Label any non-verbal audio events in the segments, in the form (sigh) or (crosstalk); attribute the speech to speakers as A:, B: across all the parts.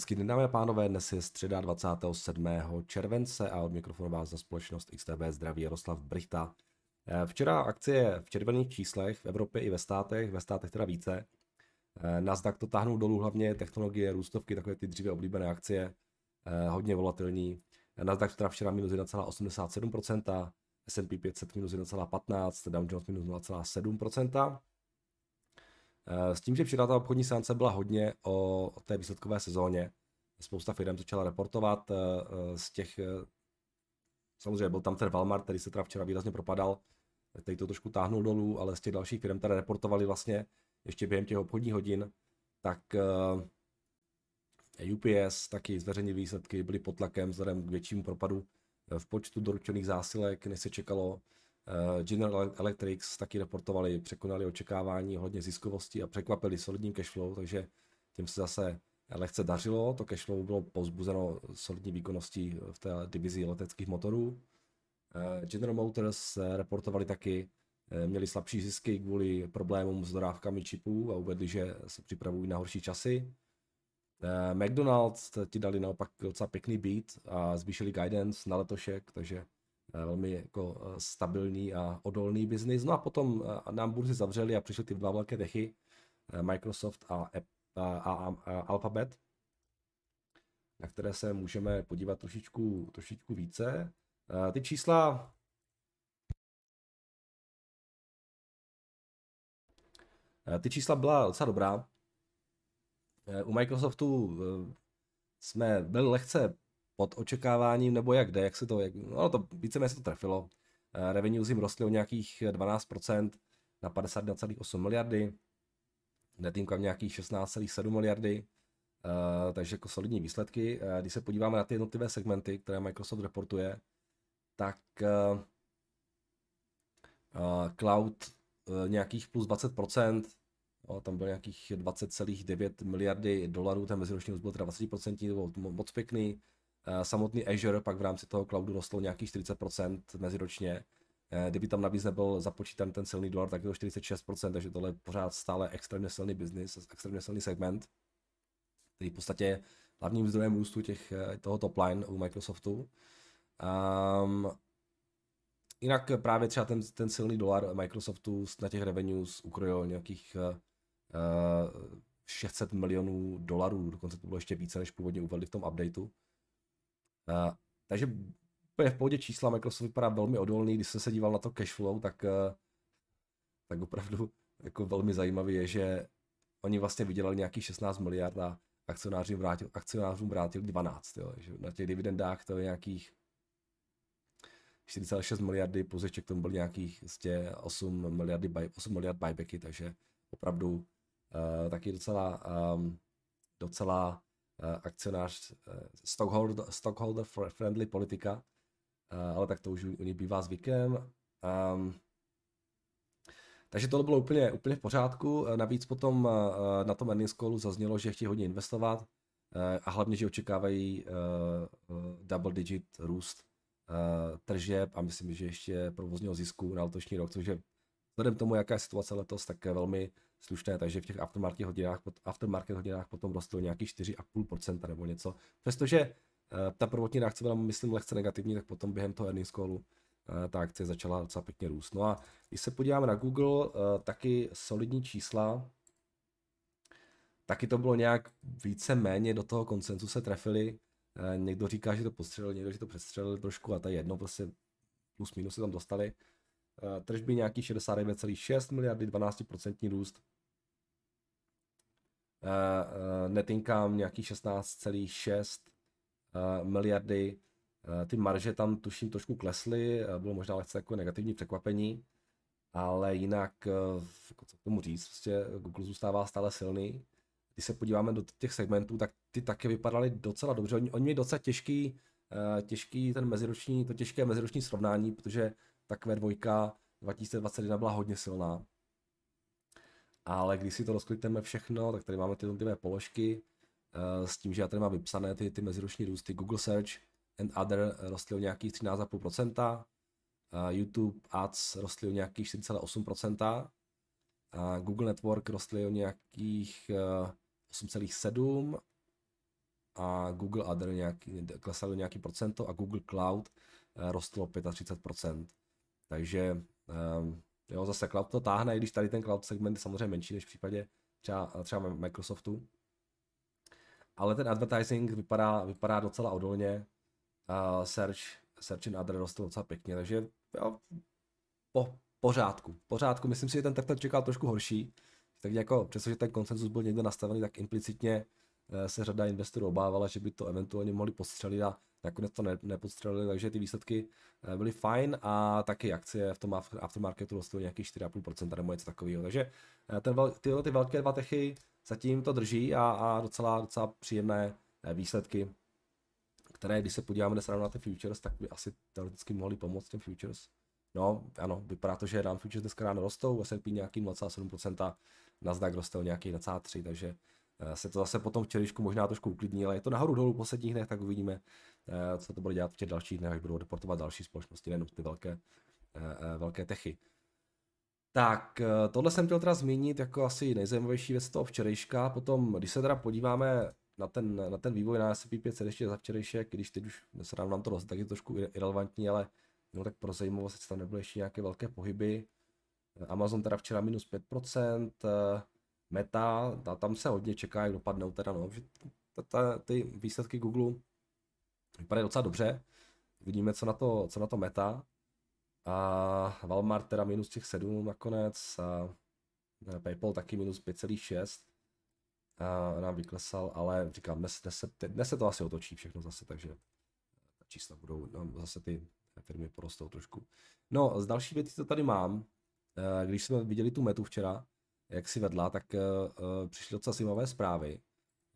A: Hezký den, dámy a pánové, dnes je středa 27. července a od mikrofonu vás za společnost XTB zdraví Jaroslav Brichta. Eh, včera akcie v červených číslech v Evropě i ve státech, ve státech teda více. Eh, Nasdaq to táhnul dolů hlavně technologie, růstovky, takové ty dříve oblíbené akcie, eh, hodně volatilní. Nasdaq teda včera minus 1,87%, S&P 500 minus 1,15%, Dow Jones minus 0,7%. Eh, s tím, že včera ta obchodní seance byla hodně o té výsledkové sezóně. Spousta firm začala reportovat eh, eh, z těch, samozřejmě byl tam ten Walmart, který se teda včera výrazně propadal, který to trošku táhnul dolů, ale z těch dalších firm, které reportovali vlastně ještě během těch obchodních hodin, tak UPS taky zveřejnili výsledky, byly pod tlakem vzhledem k většímu propadu v počtu doručených zásilek, než se čekalo. Eh, General Electric taky reportovali, překonali očekávání hodně ziskovosti a překvapili solidním cashflow, takže těm se zase lehce dařilo. To cashflow bylo pozbuzeno solidní výkonností v té divizi leteckých motorů. Eh, General Motors reportovali taky, eh, měli slabší zisky kvůli problémům s dodávkami čipů a uvedli, že se připravují na horší časy. McDonald's ti dali naopak docela pěkný beat a zvýšili guidance na letošek, takže Eh, velmi jako eh, stabilní a odolný biznis. No a potom eh, nám burzy zavřeli a přišly ty dva velké techy, Microsoft a, a, a, a Alphabet, na které se můžeme podívat trošičku, trošičku více. Ty čísla Ty čísla byla docela dobrá. U Microsoftu jsme byli lehce pod očekáváním, nebo jak jde, jak se to, jak, no to víceméně se to trefilo. Uh, revenues jim rostly o nějakých 12% na 51,8 miliardy, net income nějakých 16,7 miliardy, uh, takže jako solidní výsledky. Uh, když se podíváme na ty jednotlivé segmenty, které Microsoft reportuje, tak uh, uh, cloud uh, nějakých plus 20%, no, tam byl nějakých 20,9 miliardy dolarů, ten meziroční růst byl teda 20%, to byl moc pěkný. Eh, samotný Azure pak v rámci toho cloudu rostl nějakých 40% meziročně. Eh, kdyby tam navíc nebyl započítan ten silný dolar, tak je to 46%, takže tohle je pořád stále extrémně silný business, extrémně silný segment, který v podstatě hlavním zdrojem růstu těch, eh, toho top line u Microsoftu. Um, jinak právě třeba ten, ten silný dolar Microsoftu na těch revenues ukrojil nějakých uh, 600 milionů dolarů, dokonce to bylo ještě více, než původně uvedli v tom updateu. Uh, takže v pohodě čísla, Microsoft vypadá velmi odolný, když jsem se díval na to cashflow, tak, uh, tak opravdu jako velmi zajímavý je, že oni vlastně vydělali nějakých 16 miliard a akcionářům vrátil, akcionářům vrátil 12, jo, že na těch dividendách to je nějakých 4,6 miliardy, plus ještě k tomu byl nějakých 8 miliardy, buy, 8 miliard buybacky, takže opravdu uh, taky docela, um, docela Eh, akcionář, eh, stockholder, stockholder friendly politika, eh, ale tak to už u ní bývá zvykem. Um, takže tohle bylo úplně, úplně v pořádku. Navíc potom na tom earnings callu zaznělo, že chtějí hodně investovat a hlavně, že očekávají double digit růst tržeb a myslím, že ještě provozního zisku na letošní rok, což je vzhledem tomu, jaká je situace letos, tak velmi slušné, takže v těch aftermarket hodinách, aftermarket hodinách potom rostlo nějaký 4,5% nebo něco. Přestože uh, ta prvotní reakce byla, myslím, lehce negativní, tak potom během toho earnings callu uh, ta akce začala docela pěkně růst. No a když se podíváme na Google, uh, taky solidní čísla, taky to bylo nějak více méně do toho koncenzu se trefili. Někdo říká, že to postřelil, někdo, že to přestřelil trošku a je jedno, prostě plus minus se tam dostali. Tržby nějaký 69,6 miliardy, 12% růst. Eh, eh, net income nějaký 16,6 eh, miliardy. Ty marže tam tuším trošku klesly, bylo možná lehce jako negativní překvapení, ale jinak, jako co k tomu říct, prostě Google zůstává stále silný. Když se podíváme do těch segmentů, tak ty taky vypadaly docela dobře. Oni, oni měli docela těžký, těžký ten meziroční, to těžké meziroční srovnání, protože takové dvojka 2021 byla hodně silná ale když si to rozklikneme všechno, tak tady máme ty jednotlivé položky uh, s tím, že já tady mám vypsané ty, ty meziroční růsty Google Search and Other rostly o nějakých 13,5%, uh, YouTube Ads rostly o nějakých 4,8%, uh, Google Network rostly o nějakých uh, 8,7% a Google Other nějaký, klesalo nějaký procento a Google Cloud rostlo 35%. Takže um, jo, zase cloud to táhne, i když tady ten cloud segment je samozřejmě menší než v případě třeba, třeba Microsoftu. Ale ten advertising vypadá, vypadá docela odolně. Uh, search, search and other rostl docela pěkně, takže jo, po, pořádku. Pořádku, myslím si, že ten trh čekal trošku horší. Tak jako, přestože ten konsenzus byl někde nastavený, tak implicitně se řada investorů obávala, že by to eventuálně mohli postřelit a nakonec to ne, nepodstřelili, takže ty výsledky eh, byly fajn a taky akcie v tom aftermarketu rostly nějakých 4,5% nebo něco takového. Takže eh, ten, tyhle ty velké dva techy zatím to drží a, a docela, docela příjemné výsledky, které, když se podíváme dnes na ty futures, tak by asi teoreticky mohly pomoct těm futures. No, ano, vypadá to, že nám futures dneska ráno rostou, S&P nějaký 0,7%, Nasdaq roste o nějaký 0,3%, takže eh, se to zase potom včerejšku možná trošku uklidní, ale je to nahoru dolů v posledních dnech, tak uvidíme, eh, co to bude dělat v těch dalších dnech, až budou deportovat další společnosti, nejenom ty velké, eh, velké techy. Tak, tohle jsem chtěl teda zmínit jako asi nejzajímavější věc toho včerejška. Potom, když se teda podíváme na ten, na ten vývoj na S&P 500 ještě za včerejšek, když teď už se nám to roste, tak je to trošku irrelevantní, ale no tak pro zajímavost, tam nebyly ještě nějaké velké pohyby. Amazon teda včera minus 5%, Meta, ta, tam se hodně čeká, jak dopadnou teda, no, ta, ta, ty výsledky Google vypadají docela dobře. Vidíme, co na to, co na to Meta. A Walmart teda minus těch 7 nakonec. A PayPal taky minus 5,6 a nám vyklesal, ale říkám, dnes, dnes, se, dnes se to asi otočí všechno zase, takže čísla budou, no, zase ty firmy porostou trošku. No, z další věcí, co tady mám, eh, když jsme viděli tu metu včera, jak si vedla, tak uh, přišly docela zajímavé zprávy.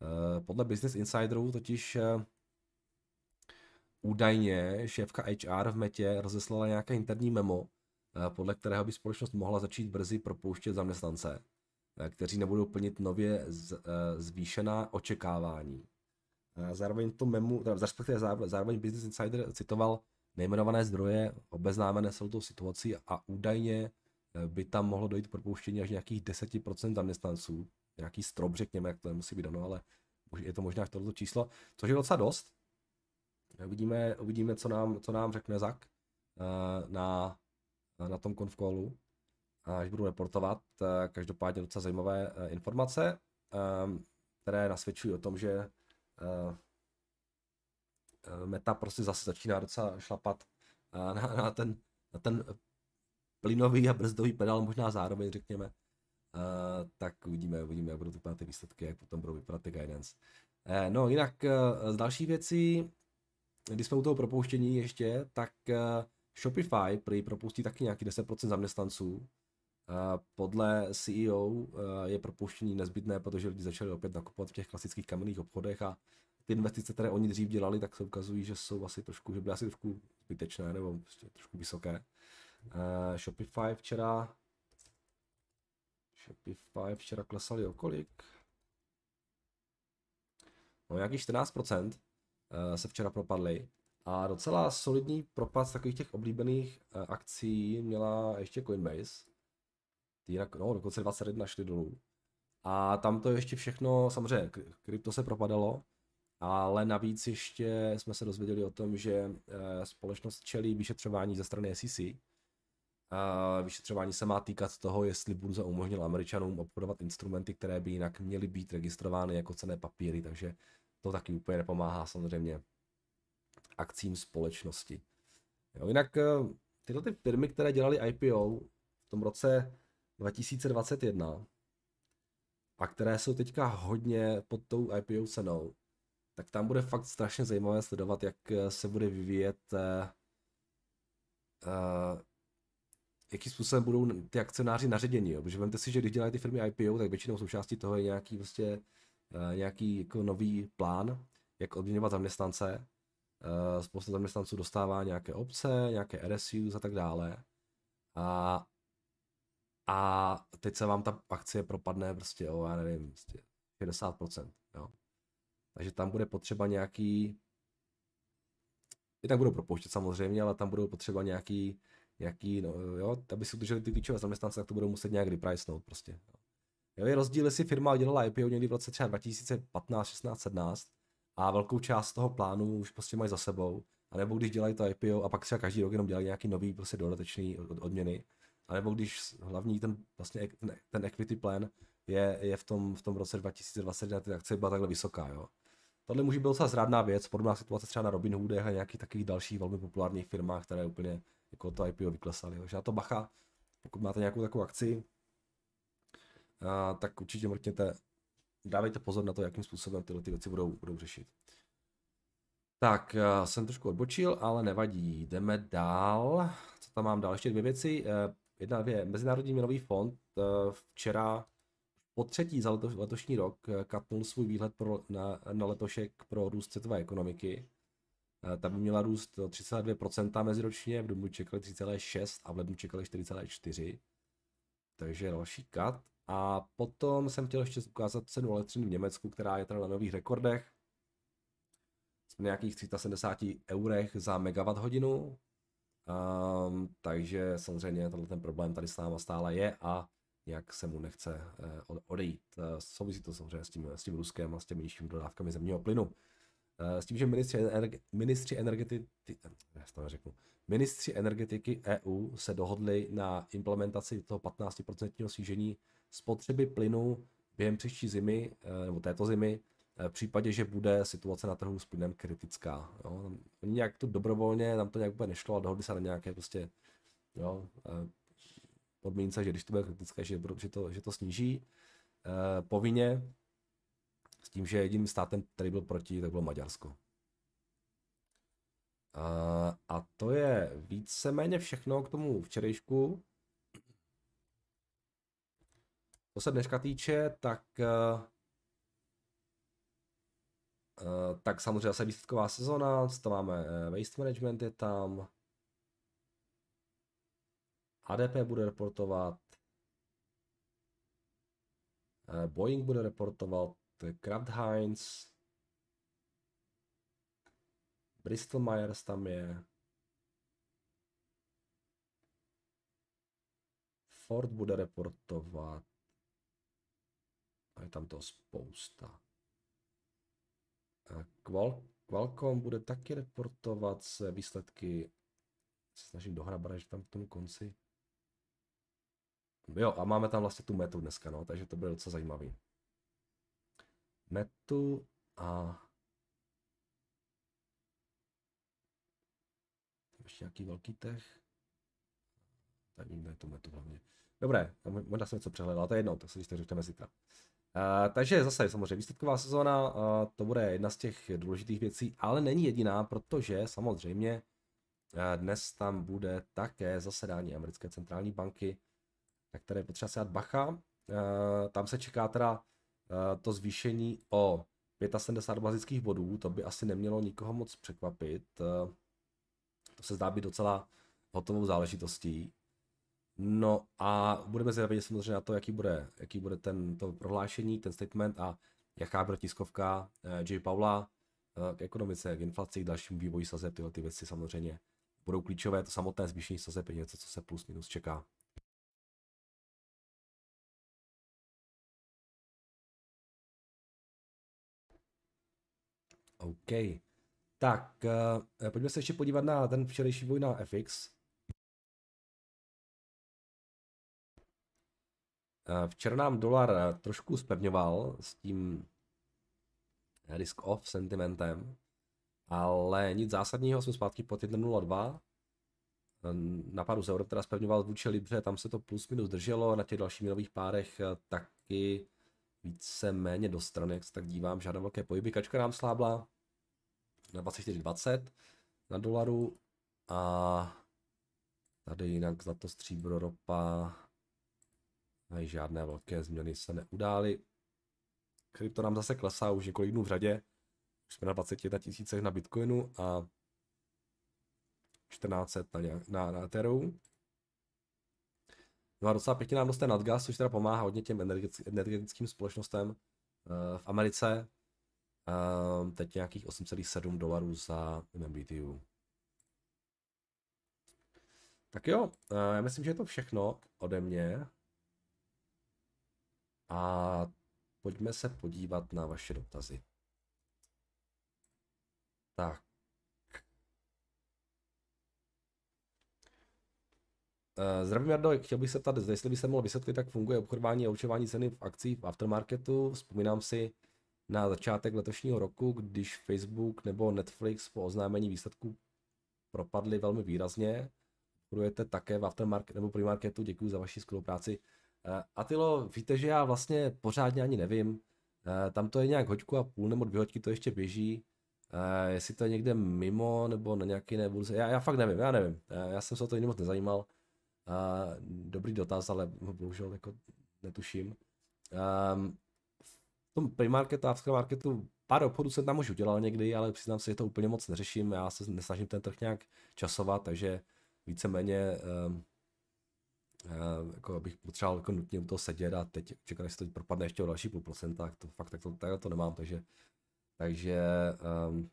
A: Uh, podle Business Insiderů totiž údajně šéfka HR v Metě rozeslala nějaké interní memo, podle kterého by společnost mohla začít brzy propouštět zaměstnance, kteří nebudou plnit nově z, zvýšená očekávání. Zároveň to memo, teda respektive zároveň Business Insider citoval nejmenované zdroje obeznámené s touto situací a údajně Eh, by tam mohlo dojít propouštění až nějakých 10% zaměstnanců. Nějaký strop, řekněme, jak to nemusí být dano, ale je to možná tohle číslo, což je docela dost. Uvidíme, uvidíme co, nám, co nám řekne Zak eh, na, na tom konf callu, až budu reportovat. Eh, každopádně docela zajímavé informace, které nasvědčují o tom, že Meta prostě zase začíná docela šlapat na, na, ten, na ten plynový a brzdový pedál možná zároveň, řekněme. Uh, tak uvidíme, uvidíme, jak budou vypadat ty výsledky, jak potom budou vypadat ty guidance. Uh, no jinak uh, z další věcí, když jsme u toho propouštění ještě, tak uh, Shopify prý propustí taky nějaký 10% zaměstnanců. Podle CEO je propouštění nezbytné, protože lidi začali opět nakupovat v těch klasických kamenných obchodech a ty investice, které oni dřív dělali, tak se ukazují, že jsou asi trošku, že byly asi trošku zbytečné nebo prostě trošku vysoké. Uh, Shopify včera Shopify včera klesali o kolik? No nějakých 14% uh, se včera propadly a docela solidní propad z takových těch oblíbených uh, akcí měla ještě Coinbase. Ty no, dokonce 21 šli dolů. A tam to ještě všechno, samozřejmě, krypto se propadalo, ale navíc ještě jsme se dozvěděli o tom, že společnost čelí vyšetřování ze strany SEC, a vyšetřování se má týkat toho, jestli burza umožnila Američanům obchodovat instrumenty, které by jinak měly být registrovány jako cené papíry, takže to taky úplně nepomáhá samozřejmě akcím společnosti. Jo, jinak eh, tyhle ty firmy, které dělaly IPO v tom roce 2021 a které jsou teďka hodně pod tou IPO cenou, tak tam bude fakt strašně zajímavé sledovat, jak eh, se bude vyvíjet uh, jakým způsobem budou ty akcionáři naředěni. Jo? Protože vemte si, že když dělají ty firmy IPO, tak většinou součástí toho je nějaký, prostě, uh, nějaký jako nový plán, jak odměňovat zaměstnance. Uh, spousta zaměstnanců dostává nějaké obce, nějaké RSUs a tak dále. A, a teď se vám ta akcie propadne prostě o, já nevím, prostě 60%. Jo? Takže tam bude potřeba nějaký i tak budou propouštět samozřejmě, ale tam budou potřeba nějaký jaký, no, jo, aby si udrželi ty klíčové zaměstnance, tak to budou muset nějak repricenout prostě. Jo. je rozdíl, jestli firma dělala IPO někdy v roce třeba 2015, 16, 17 a velkou část toho plánu už prostě mají za sebou. A nebo když dělají to IPO a pak třeba každý rok jenom dělají nějaký nový prostě dodatečný odměny. A nebo když hlavní ten, vlastně ten, ten equity plan je, je v, tom, v tom roce 2021 ty akce byla takhle vysoká. Jo. Tohle může být docela zrádná věc, podobná situace třeba na Robin Hoodech a nějakých takových dalších velmi populárních firmách, které úplně jako to IPO vyklesaly. Takže na to bacha, pokud máte nějakou takovou akci, a, tak určitě mrkněte, dávejte pozor na to, jakým způsobem tyhle ty věci budou, budou řešit. Tak, jsem trošku odbočil, ale nevadí. Jdeme dál. Co tam mám dál? Ještě dvě věci. E, jedna, dvě. Mezinárodní měnový fond e, včera po třetí za leto, letošní rok e, katnul svůj výhled pro, na, na letošek pro růst světové ekonomiky. Ta by měla růst 3,2% meziročně, v dubnu čekali 3,6 a v lednu čekali 4,4. Takže další kat. A potom jsem chtěl ještě ukázat cenu elektřiny v Německu, která je teda na nových rekordech. Jsme nějakých 370 eurech za megawatt hodinu. Um, takže samozřejmě tenhle ten problém tady s náma stále je a nějak se mu nechce uh, odejít. Uh, souvisí to samozřejmě s tím, s tím Ruskem a s těmi nižšími dodávkami zemního plynu. Uh, s tím, že ministři, energe, ministři energetiky, to řeknu, ministři energetiky EU se dohodli na implementaci toho 15% snížení spotřeby plynu během příští zimy, eh, nebo této zimy, eh, v případě, že bude situace na trhu s plynem kritická. Jo. Nějak to dobrovolně, nám to nějak úplně nešlo a dohodli se na nějaké prostě jo, eh, podmínce, že když to bude kritické, že, že, to, že to sníží povinně, tím, že jediným státem, který byl proti, tak bylo Maďarsko. A to je víceméně všechno k tomu včerejšku. Co se dneška týče, tak uh, tak samozřejmě zase výsledková sezona, co to máme, uh, waste management je tam, ADP bude reportovat, Boeing bude reportovat, Kraft Heinz, Bristol Myers tam je, Ford bude reportovat, a je tam to spousta. Qual, Qualcomm bude taky reportovat se výsledky, se snažím dohrabat, že tam k tomu konci. Jo, a máme tam vlastně tu metu dneska, no, takže to bude docela zajímavý. Metu a ještě nějaký velký tech. Tak jde tu metu hlavně. Dobré, možná jsem něco přehledal, to je jedno, tak se když řekneme zítra. Uh, takže zase samozřejmě výsledková sezóna, uh, to bude jedna z těch důležitých věcí, ale není jediná, protože samozřejmě uh, dnes tam bude také zasedání americké centrální banky, na které je potřeba se dát bacha. Tam se čeká teda to zvýšení o 75 bazických bodů, to by asi nemělo nikoho moc překvapit. To se zdá být docela hotovou záležitostí. No a budeme zvědaví samozřejmě na to, jaký bude, jaký bude ten, to prohlášení, ten statement a jaká bude tiskovka uh, J. Paula k ekonomice, k inflaci, k dalšímu vývoji sazeb, tyhle ty věci samozřejmě budou klíčové. To samotné zvýšení sazeb je něco, co se plus minus čeká. OK. Tak, uh, pojďme se ještě podívat na ten včerejší boj na FX. Eh, včera nám dolar eh, trošku spevňoval s tím risk-off sentimentem, ale nic zásadního, jsme zpátky pod 1.02. Na páru z euro teda spevňoval vůči Libře, tam se to plus minus drželo, na těch dalších minových párech taky více méně do strany, jak se tak dívám, žádné velké pohyby. Kačka nám slábla na 24,20 na dolaru a tady jinak zlato, stříbro, ropa, a žádné velké změny se neudály. Krypto nám zase klesá už několik dnů v řadě. Už jsme na 21 tisícech na Bitcoinu a 1400 na, na, na Ethereum. No a docela pěkně nám roste nadgas, což teda pomáhá hodně těm energetickým společnostem uh, v Americe. Uh, teď nějakých 8,7 dolarů za MMBTU. Tak jo, uh, já myslím, že je to všechno ode mě. A pojďme se podívat na vaše dotazy. Tak. Uh, zdravím Jardo, chtěl bych se ptat, jestli by se mohl vysvětlit, jak funguje obchodování a určování ceny v akcích v aftermarketu. Vzpomínám si na začátek letošního roku, když Facebook nebo Netflix po oznámení výsledků propadly velmi výrazně. Obchodujete také v aftermarketu nebo premarketu, děkuji za vaši spolupráci. Uh, Atilo, víte, že já vlastně pořádně ani nevím. Uh, tam to je nějak hoďku a půl nebo dvě hoďky to ještě běží. Uh, jestli to je někde mimo nebo na nějaký jiné Já, já fakt nevím, já nevím. Já jsem se o to jiný moc nezajímal. Dobrý dotaz, ale bohužel jako netuším. Um, tom premarketu a aftermarketu pár obchodů jsem tam už udělal někdy, ale přiznám se, že to úplně moc neřeším. Já se nesnažím ten trh nějak časovat, takže víceméně um, uh, jako bych potřeboval jako nutně u toho sedět a teď čekat, jestli to propadne ještě o další půl procenta, tak to fakt tak to, tak to nemám, takže takže um,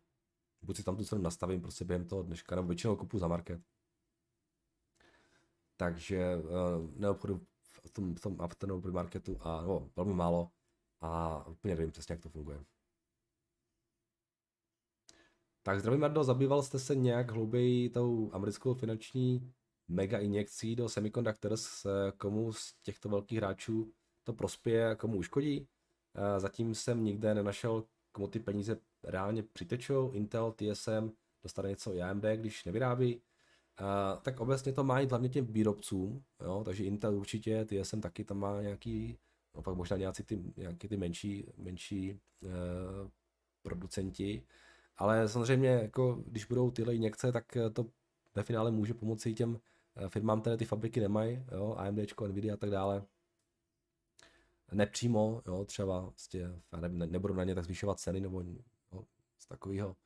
A: buď si tam tu cenu nastavím prostě během toho dneška, nebo většinou kupu za market. Takže uh, neobchodu v tom, v tom afternoon marketu a no, velmi málo a úplně nevím přesně, jak to funguje. Tak zdravím Mardo, zabýval jste se nějak hlouběji tou americkou finanční mega injekcí do semiconductors, komu z těchto velkých hráčů to prospěje a komu uškodí? Eh, zatím jsem nikde nenašel komu ty peníze reálně přitečou, Intel, TSM, dostane něco i AMD, když nevyrábí, uh, tak obecně to má jít hlavně těm výrobcům, jo, takže Intel určitě, TSM taky tam má nějaký, no pak možná nějaký ty, nějaký ty menší, menší uh, producenti, ale samozřejmě, jako, když budou tyhle injekce, tak to ve finále může pomoci těm firmám, které ty fabriky nemají, jo, AMD, Nvidia a tak dále, nepřímo, jo, třeba vlastně, ne, nebudou na ně tak zvyšovat ceny nebo jo, z takového.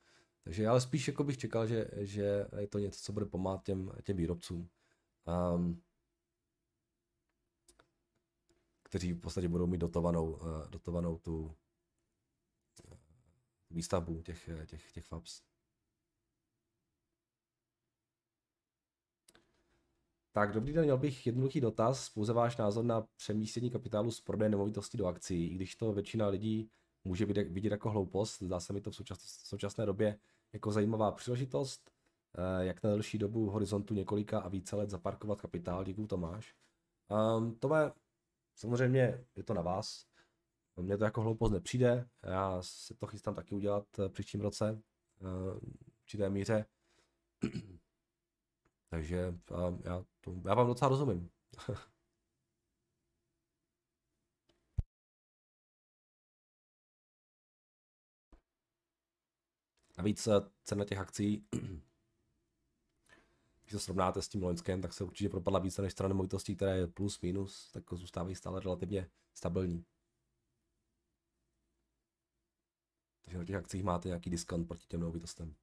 A: Takže ale spíš jako bych čekal, že, že je to něco, co bude pomáhat těm, těm výrobcům, um, kteří v podstatě budou mít dotovanou, uh, dotovanou tu uh, výstavbu těch, těch, těch FABs. Tak dobrý den, měl bych jednoduchý dotaz, pouze váš názor na přemístění kapitálu z prodeje nemovitosti do akcí, i když to většina lidí může vidět jako hloupost, zdá se mi to v současné době jako zajímavá příležitost, eh, jak na delší dobu v horizontu několika a více let zaparkovat kapitál, děkuju Tomáš. Um, to je, samozřejmě je to na vás, mně to jako hloupost nepřijde, já se to chystám taky udělat eh, příštím roce eh, v určité míře. (clears throat) Takže já, to, já vám docela rozumím. (laughs) Navíc eh, cena těch akcí, (clears throat) když to srovnáte s tím loňském, tak se určitě propadla více než strany nemovitostí, které je plus, minus, tak zůstávají stále relativně stabilní. Takže na těch akcích máte nějaký diskont proti těm nemovitostem.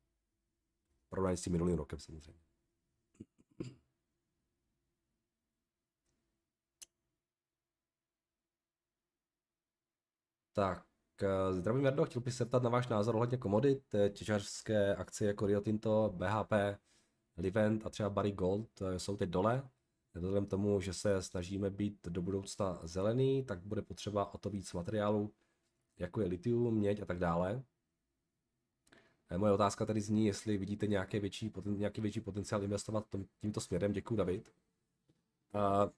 A: Porovnání s tím minulým rokem samozřejmě. Tak, eh, zdravím Jardo, chtěl bych se ptat na váš názor ohledně komodit, eh, těžařské akcie jako Rio Tinto, BHP, Livent a třeba Barry Gold eh, jsou teď dole. Vzhledem tomu, že se snažíme být do budoucna zelený, tak bude potřeba o to víc materiálu, jako je litium, měď a tak dále. Moje otázka tady zní, jestli vidíte nějaký větší, nějaký větší potenciál investovat tímto směrem. Děkuji, David. Uh,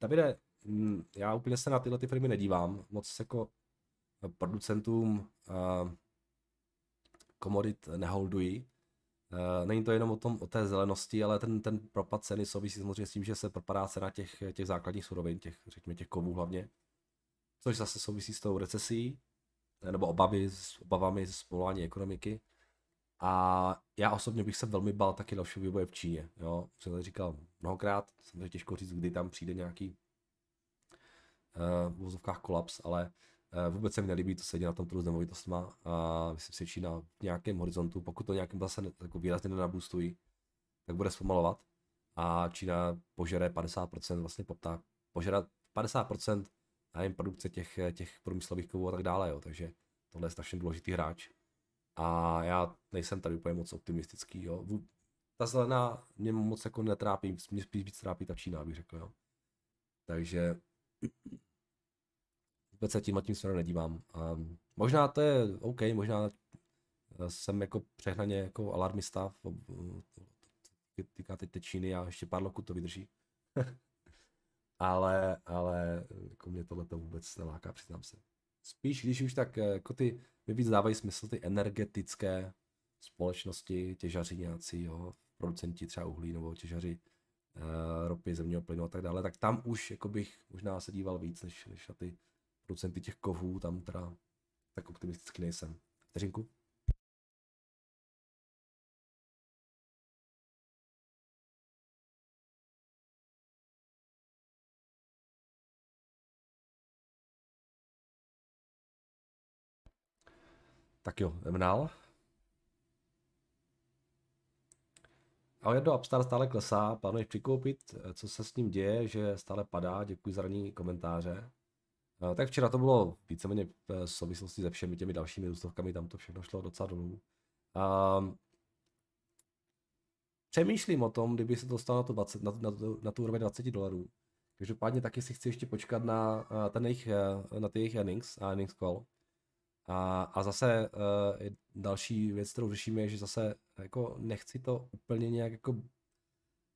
A: Davide, Mm, já úplně se na tyhle ty firmy nedívám, moc jako producentům uh, komodit neholdují. Uh, není to jenom o, tom, o té zelenosti, ale ten, ten propad ceny souvisí samozřejmě s tím, že se propadá cena těch, těch základních surovin, těch, řekněme, těch kovů hlavně, což zase souvisí s tou recesí, nebo obavy, s obavami z povolání ekonomiky. A já osobně bych se velmi bál taky dalšího vývoje v Číně. Jo? Jsem to říkal mnohokrát, samozřejmě těžko říct, kdy tam přijde nějaký v vozovkách kolaps, ale eh, vůbec se mi nelíbí to sedí na tom trhu s nemovitostma a myslím si, že Čína v nějakém horizontu, pokud to nějakým zase jako výrazně nenaboostují, tak bude zpomalovat a Čína požere 50% vlastně poptá, požere 50% nevím, produkce těch, těch průmyslových kovů a tak dále, jo. takže tohle je strašně důležitý hráč. A já nejsem tady úplně moc optimistický, jo. Ta zelená mě moc jako netrápí, mě spíš víc trápí ta Čína, bych řekl, jo. Takže vůbec se tím tím směrem nedívám. Um, možná to je OK, možná uh, jsem jako přehnaně jako alarmista, týká teď Číny a ještě pár loků to vydrží. (laughs) ale, ale jako mě tohle to vůbec neláká, přiznám se. Spíš, když už tak jako ty, mi víc dávají smysl ty energetické společnosti, těžaři nějací, jo, producenti třeba uhlí nebo těžaři uh, ropy, zemního plynu a tak dále, tak tam už jako bych možná se díval víc, než, než na ty producenty těch kovů, tam teda tak optimisticky nejsem. Vteřinku? Tak jo, jdeme dál. Ale do Upstart stále klesá, plánuješ přikoupit, co se s ním děje, že stále padá, děkuji za ranní komentáře. Eh, tak včera to bylo víceméně v souvislosti se všemi těmi dalšími ústovkami, tam to všechno šlo docela dolů. Um, přemýšlím o tom, kdyby se to dostalo na, to 20, na, na, na tu úroveň 20 dolarů. Každopádně taky si chci ještě počkat na, eh, ten jejich, eh, na ty jejich earnings a earnings call. A, a zase uh, další věc, kterou řešíme, je, že zase jako nechci to úplně nějak jako,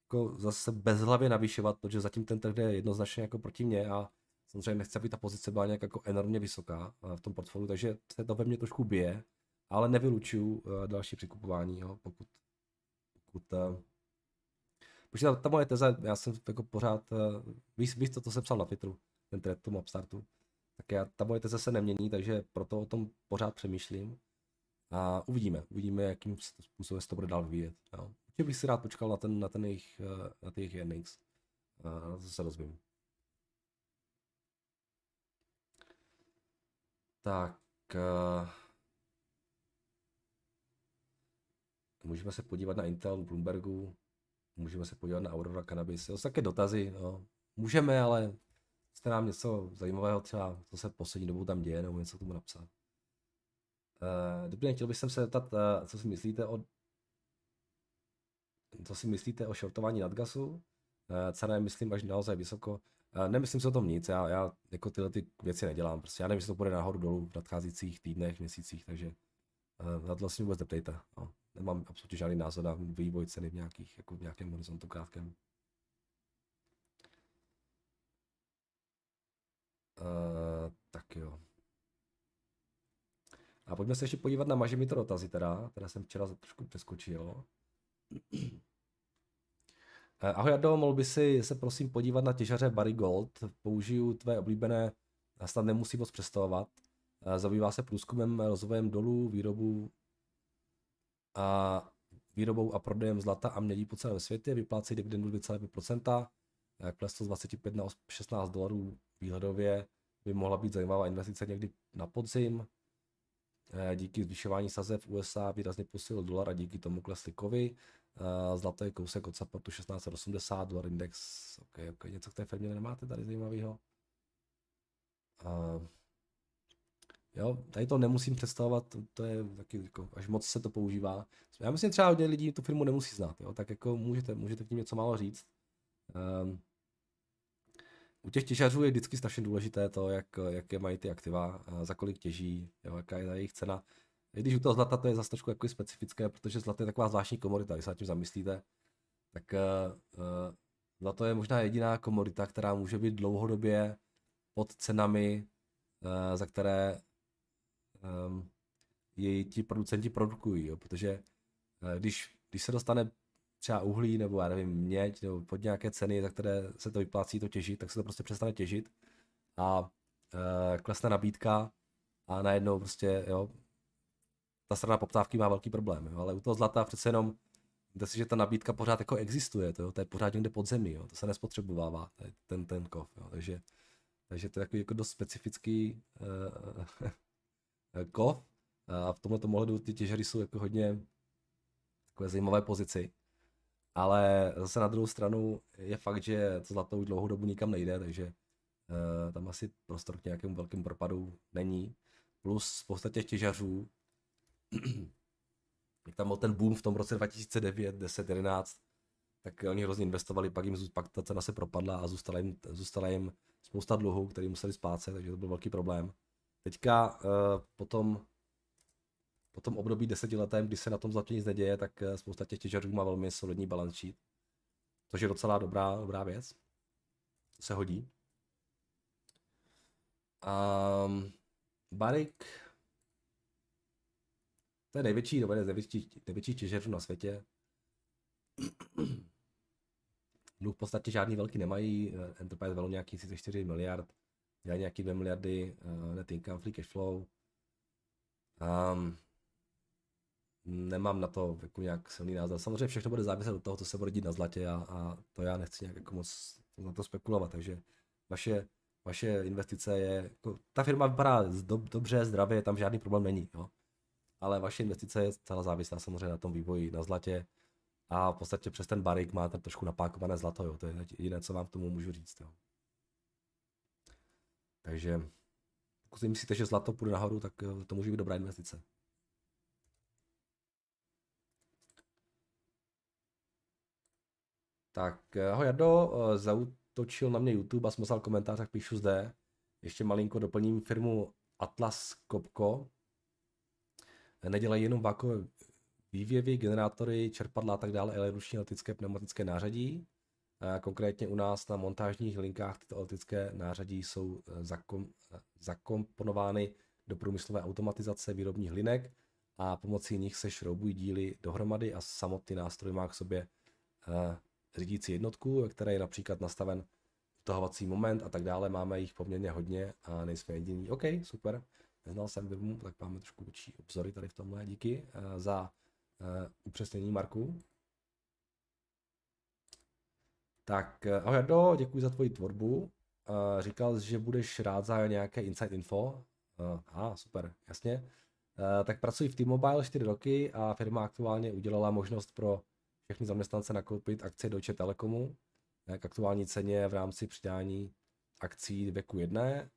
A: jako zase bezhlavě navyšovat, protože zatím ten trh je jednoznačně jako proti mně a samozřejmě nechci, aby ta pozice byla nějak jako enormně vysoká uh, v tom portfoliu, takže se to ve mně trošku bije, ale nevylučuju uh, další přikupování, jo, pokud, pokud uh, Protože ta, ta moje teze, já jsem jako pořád, víš, víš to, to jsem psal na Twitteru, ten thread tomu upstartu, tak já, ta moje teze se nemění, takže proto o tom pořád přemýšlím. A uvidíme, uvidíme, jakým způsobem se to bude dál vyvíjet. Jo. Určitě bych si rád počkal na, ten, na, ten jejich, eh, na jejich earnings. A to se. Tak. Uh, můžeme se podívat na Intel Bloombergu, můžeme se podívat na Aurora Cannabis. Jsou také dotazy. No. Můžeme, ale jste nám něco zajímavého třeba, co se poslední dobou tam děje, nebo něco tomu napsat. Uh, dobrý chtěl bych se zeptat, uh, co si myslíte o co si myslíte o shortování nadgasu? Uh, cena je, myslím, až naozaj vysoko. Uh, nemyslím si o tom nic, já, já jako tyhle ty věci nedělám, prostě já nevím, jestli to bude nahoru dolů v nadcházejících týdnech, měsících, takže uh, na to vlastně vůbec neptejte. No. Nemám absolutně žádný názor na vývoj ceny v, nějakých, jako v nějakém horizontu krátkém. Uh, tak jo. A pojďme se ještě podívat na Mažimito dotazy teda, teda jsem včera trošku přeskočil. Eh, ahoj Jardo, mohl by si se prosím podívat na těžaře Barry Gold. Použiju tvé oblíbené, snad nemusí moc představovat. Eh, zabývá se průzkumem, rozvojem dolů, výrobu a výrobou a prodejem zlata a mědí po celém světě, vyplácí dividendu 2,5%, klesl z 25 na 16 dolarů výhledově, by mohla být zajímavá investice někdy na podzim. Eh, díky zvyšování sazeb USA výrazně posílil dolar a díky tomu klesly kovy. Eh, zlaté kousek od supportu 1680, dolar index, ok, ok, něco k té firmě nemáte tady zajímavého? Uh, jo, tady to nemusím představovat, to je taky jako, až moc se to používá. Já myslím, třeba hodně lidí tu firmu nemusí znát, jo, tak jako můžete, můžete k ní něco málo říct. U těch těžařů je vždycky strašně důležité to, jak, jaké mají ty aktiva, za kolik těží, jo, jaká je jejich cena. I když u toho zlata to je zase trošku jako specifické, protože zlato je taková zvláštní komodita, když se nad tím zamyslíte, tak uh, zlato je možná jediná komodita, která může být dlouhodobě pod cenami, uh, za které um, její ti producenti produkují, jo, protože uh, když, když se dostane třeba uhlí nebo já nevím, měď nebo pod nějaké ceny, za které se to vyplácí to těžit, tak se to prostě přestane těžit. A e, klesne nabídka a najednou prostě, jo, ta strana poptávky má velký problém, jo, ale u toho zlata přece jenom Víte si, že ta nabídka pořád jako existuje, to, jo, to je pořád někde pod zemí, jo, to se nespotřebovává, ten, ten kov, jo, takže, takže to je takový jako dost specifický uh, (laughs) kov. A v tomto ohledu ty těžery jsou jako hodně takové zajímavé pozici. Ale zase na druhou stranu je fakt, že to zlato už dlouhou dobu nikam nejde, takže uh, tam asi prostor k nějakému velkému propadu není. Plus spousta těch těžařů, (clears throat) jak tam byl ten boom v tom roce 2009, 10, 11, tak oni hrozně investovali, pak jim pak ta cena se propadla a zůstala jim, zůstala jim spousta dluhů, který museli splácet, takže to byl velký problém. Teďka uh, potom po tom období desetiletém, kdy se na tom zlatě nic neděje, tak eh, spousta těch těžařů má velmi solidní balance sheet. Což je docela dobrá, dobrá věc. To se hodí. Um, Barik, to je největší, nebo největší, největší těžařů na světě. (clears throat) Dluh v podstatě žádný velký nemají, eh, Enterprise value nějaký 34 miliard, dělají nějaký 2 miliardy uh, net income, free cash flow. Um, nemám na to jako nějak silný názor. Samozřejmě všechno bude záviset od toho, co se bude dít na zlatě a, a to já nechci nějak jako moc na to spekulovat, takže vaše, vaše investice je, jako, ta firma vypadá do, dobře, zdravě, tam žádný problém není, jo. ale vaše investice je celá závislá samozřejmě na tom vývoji na zlatě a v podstatě přes ten barik máte trošku napákované zlato, jo. to je jediné, co vám k tomu můžu říct. Jo. Takže pokud si myslíte, že zlato půjde nahoru, tak to může být dobrá investice. Tak eh, ahoj Jardo, eh, zautočil na mě YouTube a smysl komentář, tak píšu zde. Ještě malinko doplním firmu Atlas Copco. Nedělají jenom vákové vývěvy, generátory, čerpadla a tak dále, ale ruční elektrické pneumatické nářadí. Konkrétně u nás na montážních linkách tyto elektrické nářadí jsou eh, zakom, zakomponovány do průmyslové automatizace výrobních linek a pomocí nich se šroubují díly dohromady a samotný nástroj má k sobě řídící jednotku, ve které je například nastaven utahovací moment a tak dále. Máme jich poměrně hodně a nejsme jediní. OK, super. Neznal jsem firmu, tak máme trošku větší obzory tady v tomhle. Díky uh, za uh, upřesnění Marku. Tak, uh, ahoj Jardo, děkuji za tvoji tvorbu. Říkal, že budeš rád za nějaké inside info. Uh, a, super, jasně. Tak pracuji v T-Mobile 4 roky a firma aktuálně udělala možnost pro všechny zaměstnance nakoupit akcie Deutsche Telekomu k aktuální ceně v rámci přidání akcí věku jedné.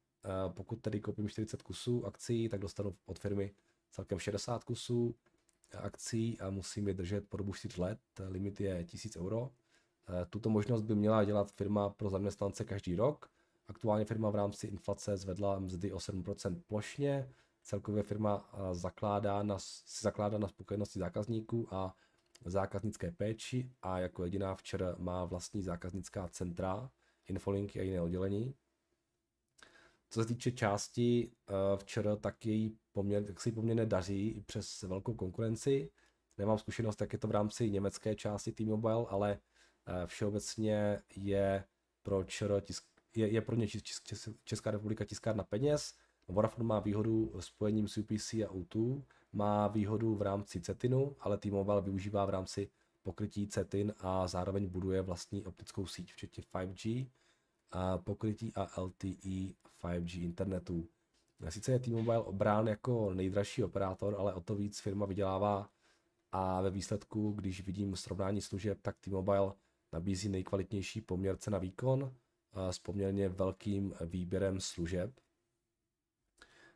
A: Pokud tedy koupím 40 kusů akcí, tak dostanu od firmy celkem 60 kusů akcí a musím je držet po dobu 4 let. Limit je 1000 euro. Tuto možnost by měla dělat firma pro zaměstnance každý rok. Aktuálně firma v rámci inflace zvedla mzdy o 7% plošně. Celkově firma zakládá na, si zakládá na spokojenosti zákazníků a zákaznické péči a jako jediná včera má vlastní zákaznická centra, infolinky a jiné oddělení. Co se týče části eh, včera, tak, její poměr, tak si poměrně daří i přes velkou konkurenci. Nemám zkušenost, jak je to v rámci německé části T-Mobile, ale eh, všeobecně je pro ČR tisk, je, je pro ně Česká republika tiskárna peněz. Vodafone má výhodu spojením s UPC a O2, má výhodu v rámci CETINu, ale T-Mobile využívá v rámci pokrytí CETIN a zároveň buduje vlastní optickou síť, včetně 5G, a pokrytí a LTE 5G internetu. Sice je T-Mobile obrán jako nejdražší operátor, ale o to víc firma vydělává a ve výsledku, když vidím srovnání služeb, tak T-Mobile nabízí nejkvalitnější poměr cena výkon s poměrně velkým výběrem služeb.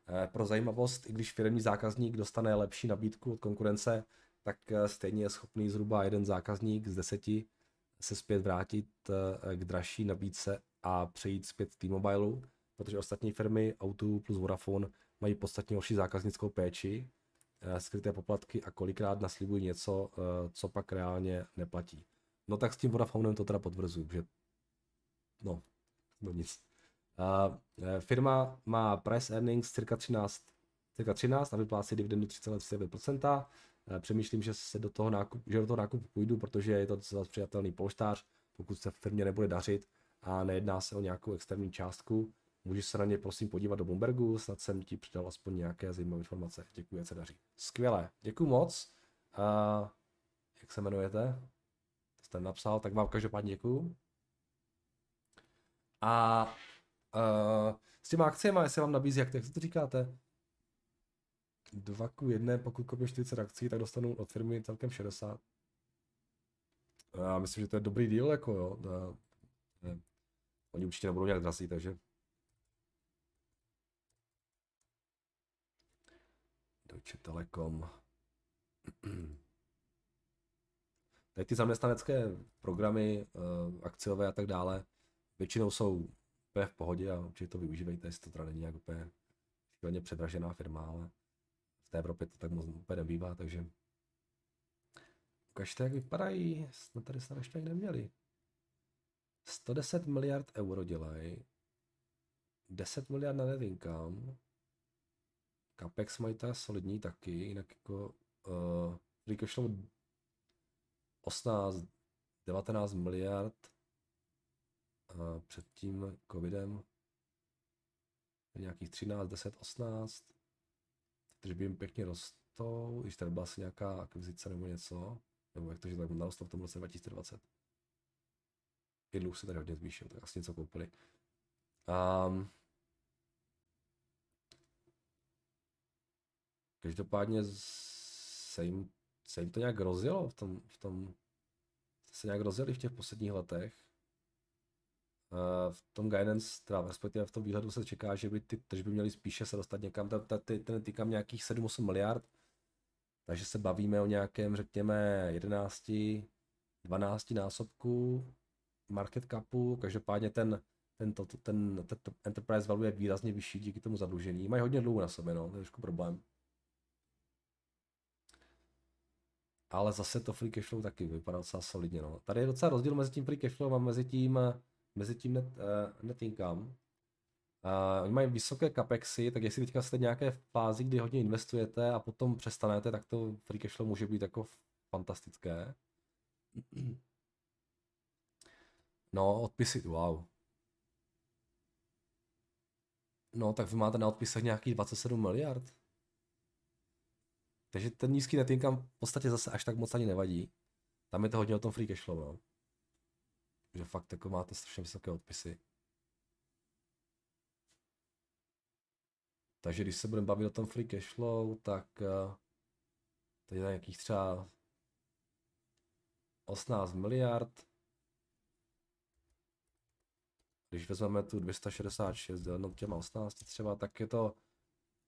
A: Eh, pro zajímavost, i když firmní zákazník dostane lepší nabídku od konkurence, tak eh, stejně je schopný zhruba jeden zákazník z deseti se zpět vrátit eh, k dražší nabídce a přejít zpět T-Mobile, protože ostatní firmy Auto plus Vodafone mají podstatně horší zákaznickou péči, skryté poplatky a kolikrát naslibují něco, co pak reálně neplatí. No tak s tím Vodafonem to teda potvrzuju, že no, no nic. Uh, firma má price earnings cirka 13, cirka 13 a vyplácí dividendu 3,9%. Uh, přemýšlím, že se do toho nákup, že do toho nákupu půjdu, protože je to docela přijatelný polštář, pokud se v firmě nebude dařit a nejedná se o nějakou externí částku. Můžeš se na ně prosím podívat do Bloombergu, snad jsem ti přidal aspoň nějaké zajímavé informace. Děkuji, jak se daří. Skvělé, děkuji moc. Uh, jak se jmenujete? To jste napsal, tak vám každopádně děkuji. A Uh, s těma akcemi, jestli vám nabízí, jak, jak to říkáte? 2 k 1, pokud koupím 40 akcí, tak dostanu od firmy celkem 60. Já myslím, že to je dobrý deal, jako jo. Da, ne. Oni určitě nebudou nějak drazí, takže. Deutsche Telekom. Tady ty zaměstnanecké programy, uh, akciové a tak dále, většinou jsou úplně v pohodě a určitě to využívejte, jestli to teda není nějak úplně šíleně předražená firma, ale v té Evropě to tak moc úplně nebývá, takže ukažte, jak vypadají, jsme tady snad ještě ani neměli. 110 miliard euro dělají, 10 miliard na net income, Capex mají ta solidní taky, jinak jako uh, free cash flow 18, 19 miliard před tím covidem nějakých 13, 10, 18, by jim pěkně rostou, když tady byla asi nějaká akvizice nebo něco, nebo jak to, že tak narostlo v tom roce 2020. I dluh se tady hodně zvýšil, tak asi něco koupili. Um, každopádně se jim, se jim to nějak rozjelo v tom, v tom se nějak rozjeli v těch posledních letech. V tom guidance, teda respektive v tom výhledu se čeká, že by ty tržby měly spíše se dostat někam, ten týkám nějakých 7-8 miliard, takže se bavíme o nějakém, řekněme, 11, 12 násobku market capu, každopádně ten, ten, to, ten, ten, ten enterprise value je výrazně vyšší díky tomu zadlužení. Mají hodně dlouho na sobě, no, to je trošku problém. ale zase to free cashflow taky vypadá docela solidně. No. Tady je docela rozdíl mezi tím free cashflow a mezi tím, mezi tím net, uh, net income. Uh, oni mají vysoké capexy, tak jestli teďka jste nějaké fázi, kdy hodně investujete a potom přestanete, tak to free cashflow může být jako fantastické. (clears throat) No, odpisy, wow. No, tak vy máte na odpisech nějakých 27 miliard. Takže ten nízký net income v podstatě zase až tak moc ani nevadí. Tam je to hodně o tom free cashflow, no. Že fakt jako máte strašně vysoké odpisy. Takže když se budeme bavit o tom free cashflow, tak uh, tady je nějakých třeba 18 miliard. Když vezmeme tu 266 děleno těma 18 třeba, tak je to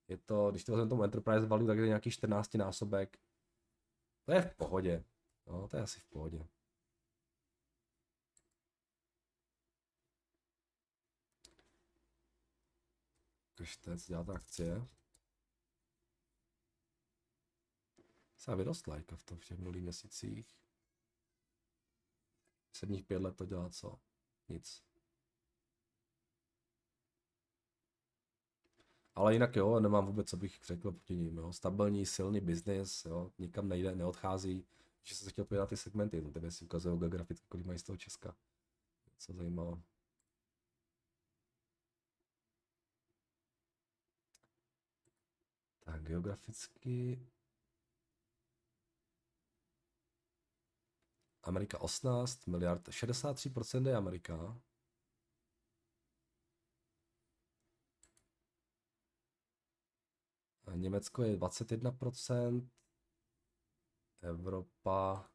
A: je to, když to vezmeme tomu enterprise value, tak je to nějaký 14 násobek. To je v pohodě. No, to je asi v pohodě. Kažte, co dělá ta akcie. Se vyrostla lajka v, tom, v těch minulých měsících. Sedních pět let to dělá co? Nic. Ale jinak jo, nemám vůbec, co bych řekl proti ním. Jo. Stabilní, silný biznis, jo, nikam nejde, neodchází. Že jsem se chtěl podívat na ty segmenty, no, tady si ukazují geograficky, kolik mají z toho Česka. Co zajímalo. Tak geograficky. Amerika 18 miliard, 63% je Amerika, Německo je 21%, Evropa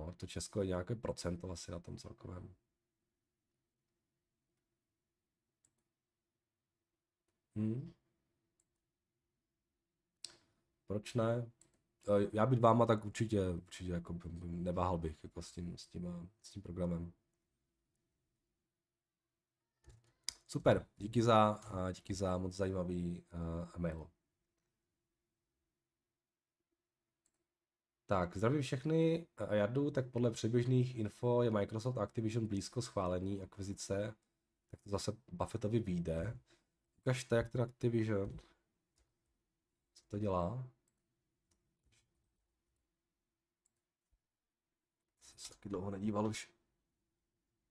A: No, to Česko je nějaké procento asi na tom celkovém. Hmm. Proč ne? já být váma, tak určitě, určitě jako neváhal bych jako s tím, s tím, s tím programem. Super, díky za, díky za moc zajímavý uh, mail. Tak, zdravím všechny. Jardu, tak podle předběžných info je Microsoft Activision blízko schválení akvizice, tak to zase Buffettovi vyjde. Ukažte, jak ten Activision, co to dělá. se taky dlouho nedíval už.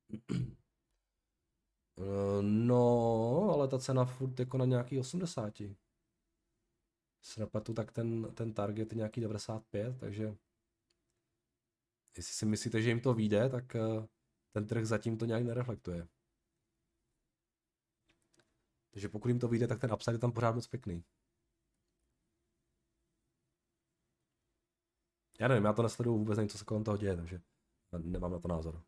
A: (clears throat) Eh, no, ale ta cena furt jako na nějaký 80. Se nepletu, tak ten, ten target je nějaký 95, takže jestli si myslíte, že jim to vyjde, tak eh, ten trh zatím to nějak nereflektuje. Takže pokud jim to vyjde, tak ten upside je tam pořád moc pěkný. Já nevím, já to nesleduju vůbec, nevím, co se kolem toho děje, takže Nemám na to názor.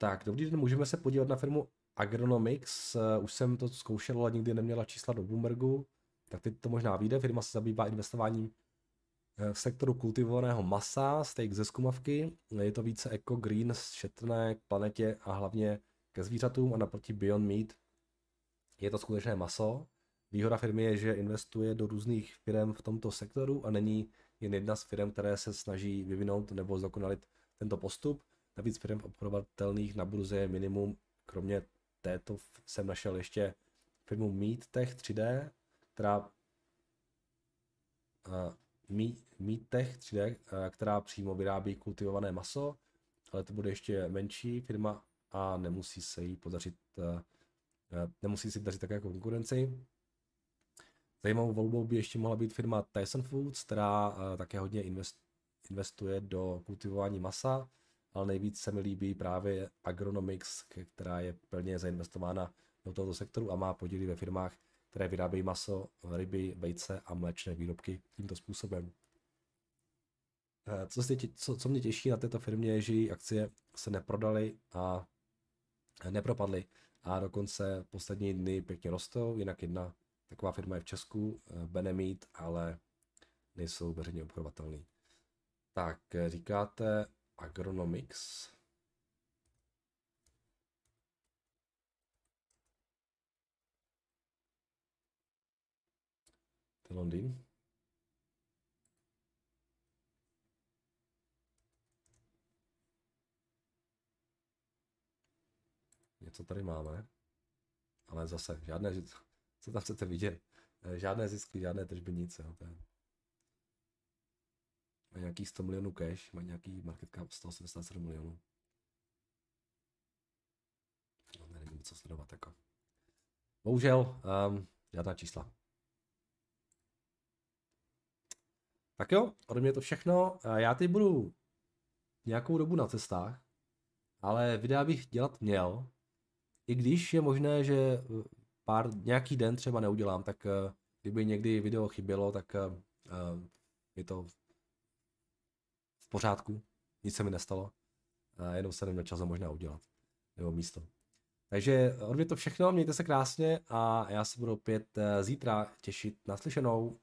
A: Tak, dobrý den, můžeme se podívat na firmu Agronomics. Eh, už jsem to zkoušel, ale nikdy neměla čísla do Bloombergu. Tak teď to možná vyjde. Firma se zabývá investováním v sektoru kultivovaného masa, steak ze skumavky. Je to více eco green, šetrné k planetě a hlavně ke zvířatům a naproti Beyond Meat je to skutečné maso. Výhoda firmy je, že investuje do různých firm v tomto sektoru a není jen jedna z firm, které se snaží vyvinout nebo zdokonalit tento postup. Navíc firm obchodovatelných na burze je minimum. Kromě této jsem našel ještě firmu MeatTech 3D, která uh, MeatTech 3D, uh, která přímo vyrábí kultivované maso, ale to bude ještě menší firma a nemusí se jí podařit, uh, nemusí si dařit také jako konkurenci. Zajímavou volbou by ještě mohla být firma Tyson Foods, která uh, také hodně invest, investuje do kultivování masa, ale nejvíc se mi líbí právě Agronomics, která je plně zainvestována do tohoto sektoru a má podíly ve firmách, které vyrábějí maso, ryby, vejce a mléčné výrobky tímto způsobem. Eh, co, se, co, co mě těší na této firmě je, že její akcie se neprodaly a nepropadly a dokonce poslední dny pěkně rostou, jinak jedna taková firma je v Česku, eh, Benemit, ale nejsou veřejně obchodovatelný. Tak, eh, říkáte Agronomics. To Londýn. Něco tady máme, ale zase žádné, co tam chcete vidět, eh, žádné zisky, žádné tržby, nic. Jo, to je... Má nějaký 100 milionů cash, má nějaký market cap 187 milionů. No, nevím, co sledovat jako. Bohužel, um, žádná čísla. Tak jo, ode mě to všechno. Já teď budu nějakou dobu na cestách, ale videa bych dělat měl. I když je možné, že eh, pár, nějaký den třeba neudělám, tak eh, kdyby někdy video chybělo, tak je to pořádku. Nic se mi nestalo. Uh, jenom se neměl čas možná udělat. Nebo místo. Takže od mě to všechno, mějte se krásně a já se budu opět zítra těšit na slyšenou.